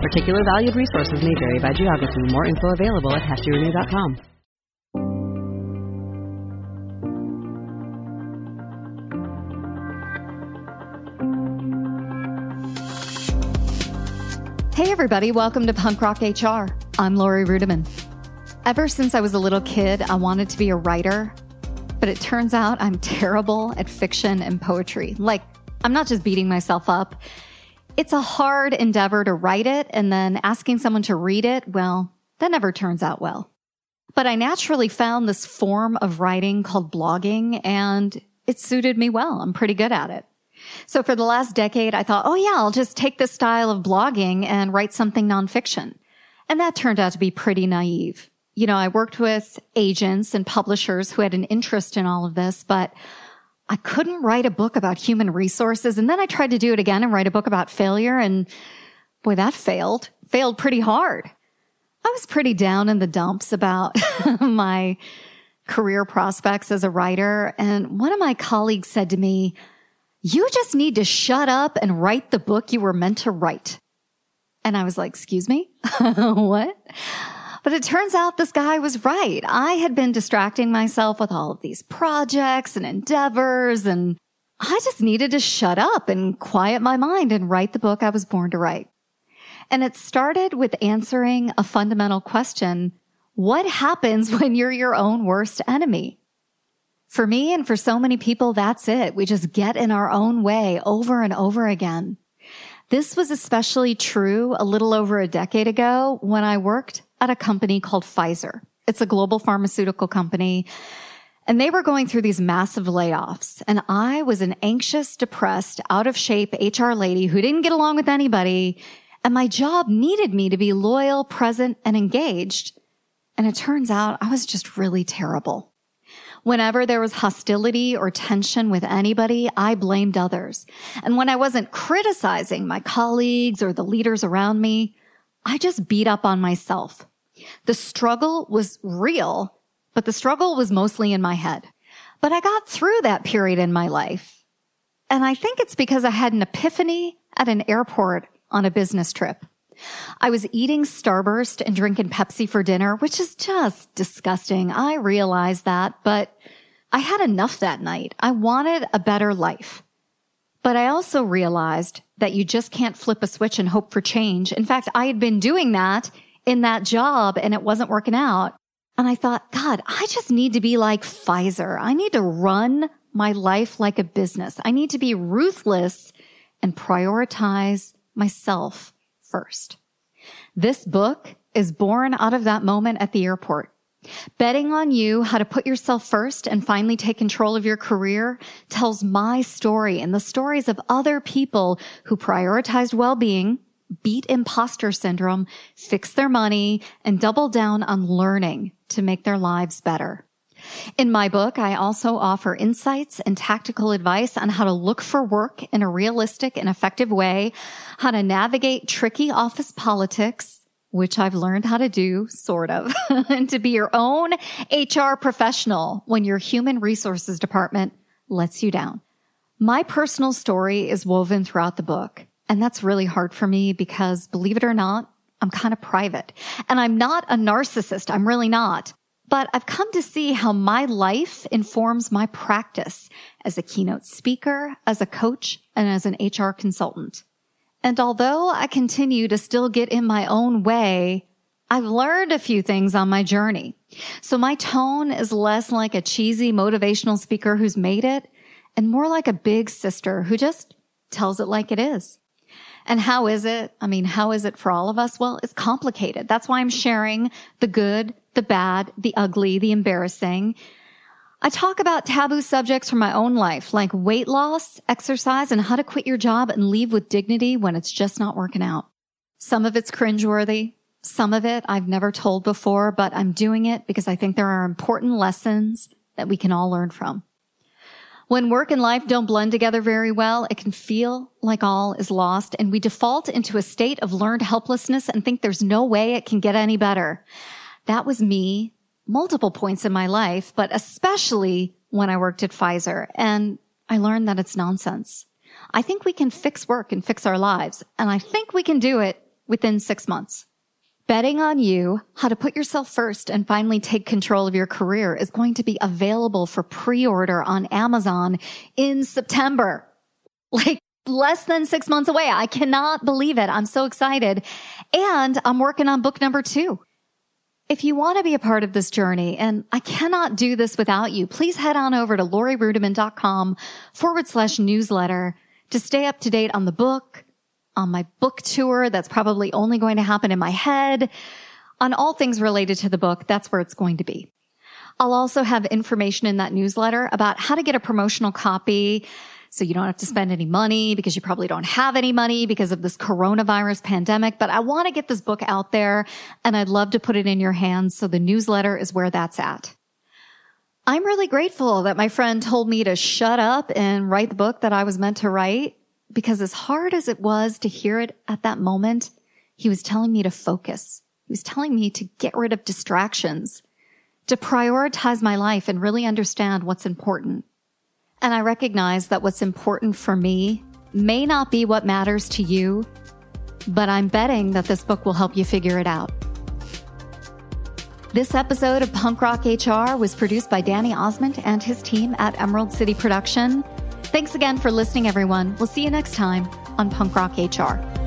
Particular valued resources may vary by geography. More info available at heftyrenew.com. Hey, everybody, welcome to Punk Rock HR. I'm Laurie Ruettimann. Ever since I was a little kid, I wanted to be a writer, but it turns out I'm terrible at fiction and poetry. Like, I'm not just beating myself up. It's a hard endeavor to write it, and then asking someone to read it, well, that never turns out well. But I naturally found this form of writing called blogging, and it suited me well. I'm pretty good at it. So for the last decade, I thought, oh yeah, I'll just take this style of blogging and write something nonfiction. And that turned out to be pretty naive. You know, I worked with agents and publishers who had an interest in all of this, but I couldn't write a book about human resources. And then I tried to do it again and write a book about failure. And boy, that failed, failed pretty hard. I was pretty down in the dumps about my career prospects as a writer. And one of my colleagues said to me, you just need to shut up and write the book you were meant to write. And I was like, excuse me? what? But it turns out this guy was right. I had been distracting myself with all of these projects and endeavors and I just needed to shut up and quiet my mind and write the book I was born to write. And it started with answering a fundamental question. What happens when you're your own worst enemy? For me and for so many people, that's it. We just get in our own way over and over again. This was especially true a little over a decade ago when I worked at a company called Pfizer. It's a global pharmaceutical company. And they were going through these massive layoffs. And I was an anxious, depressed, out of shape HR lady who didn't get along with anybody. And my job needed me to be loyal, present, and engaged. And it turns out I was just really terrible. Whenever there was hostility or tension with anybody, I blamed others. And when I wasn't criticizing my colleagues or the leaders around me, I just beat up on myself. The struggle was real, but the struggle was mostly in my head. But I got through that period in my life. And I think it's because I had an epiphany at an airport on a business trip. I was eating Starburst and drinking Pepsi for dinner, which is just disgusting. I realized that, but I had enough that night. I wanted a better life. But I also realized that you just can't flip a switch and hope for change. In fact, I had been doing that in that job and it wasn't working out. And I thought, God, I just need to be like Pfizer. I need to run my life like a business. I need to be ruthless and prioritize myself first. This book is born out of that moment at the airport. Betting on you how to put yourself first and finally take control of your career tells my story and the stories of other people who prioritized well-being, beat imposter syndrome, fixed their money, and doubled down on learning to make their lives better. In my book, I also offer insights and tactical advice on how to look for work in a realistic and effective way, how to navigate tricky office politics, which I've learned how to do, sort of, and to be your own HR professional when your human resources department lets you down. My personal story is woven throughout the book. And that's really hard for me because believe it or not, I'm kind of private and I'm not a narcissist. I'm really not. But I've come to see how my life informs my practice as a keynote speaker, as a coach, and as an HR consultant. And although I continue to still get in my own way, I've learned a few things on my journey. So my tone is less like a cheesy motivational speaker who's made it and more like a big sister who just tells it like it is. And how is it? I mean, how is it for all of us? Well, it's complicated. That's why I'm sharing the good, the bad, the ugly, the embarrassing. I talk about taboo subjects from my own life, like weight loss, exercise, and how to quit your job and leave with dignity when it's just not working out. Some of it's cringeworthy. Some of it I've never told before, but I'm doing it because I think there are important lessons that we can all learn from. When work and life don't blend together very well, it can feel like all is lost and we default into a state of learned helplessness and think there's no way it can get any better. That was me multiple points in my life, but especially when I worked at Pfizer and I learned that it's nonsense. I think we can fix work and fix our lives and I think we can do it within six months. Betting on you, how to put yourself first and finally take control of your career is going to be available for pre-order on Amazon in September. Like less than six months away. I cannot believe it. I'm so excited. And I'm working on book number two. If you want to be a part of this journey, and I cannot do this without you, please head on over to laurieruettimann.com forward slash newsletter to stay up to date on the book, on my book tour that's probably only going to happen in my head, on all things related to the book, that's where it's going to be. I'll also have information in that newsletter about how to get a promotional copy so you don't have to spend any money because you probably don't have any money because of this coronavirus pandemic. But I want to get this book out there and I'd love to put it in your hands. So the newsletter is where that's at. I'm really grateful that my friend told me to shut up and write the book that I was meant to write because as hard as it was to hear it at that moment, he was telling me to focus. He was telling me to get rid of distractions, to prioritize my life and really understand what's important. And I recognize that what's important for me may not be what matters to you, but I'm betting that this book will help you figure it out. This episode of Punk Rock HR was produced by Danny Ozment and his team at Emerald City Production. Thanks again for listening, everyone. We'll see you next time on Punk Rock HR.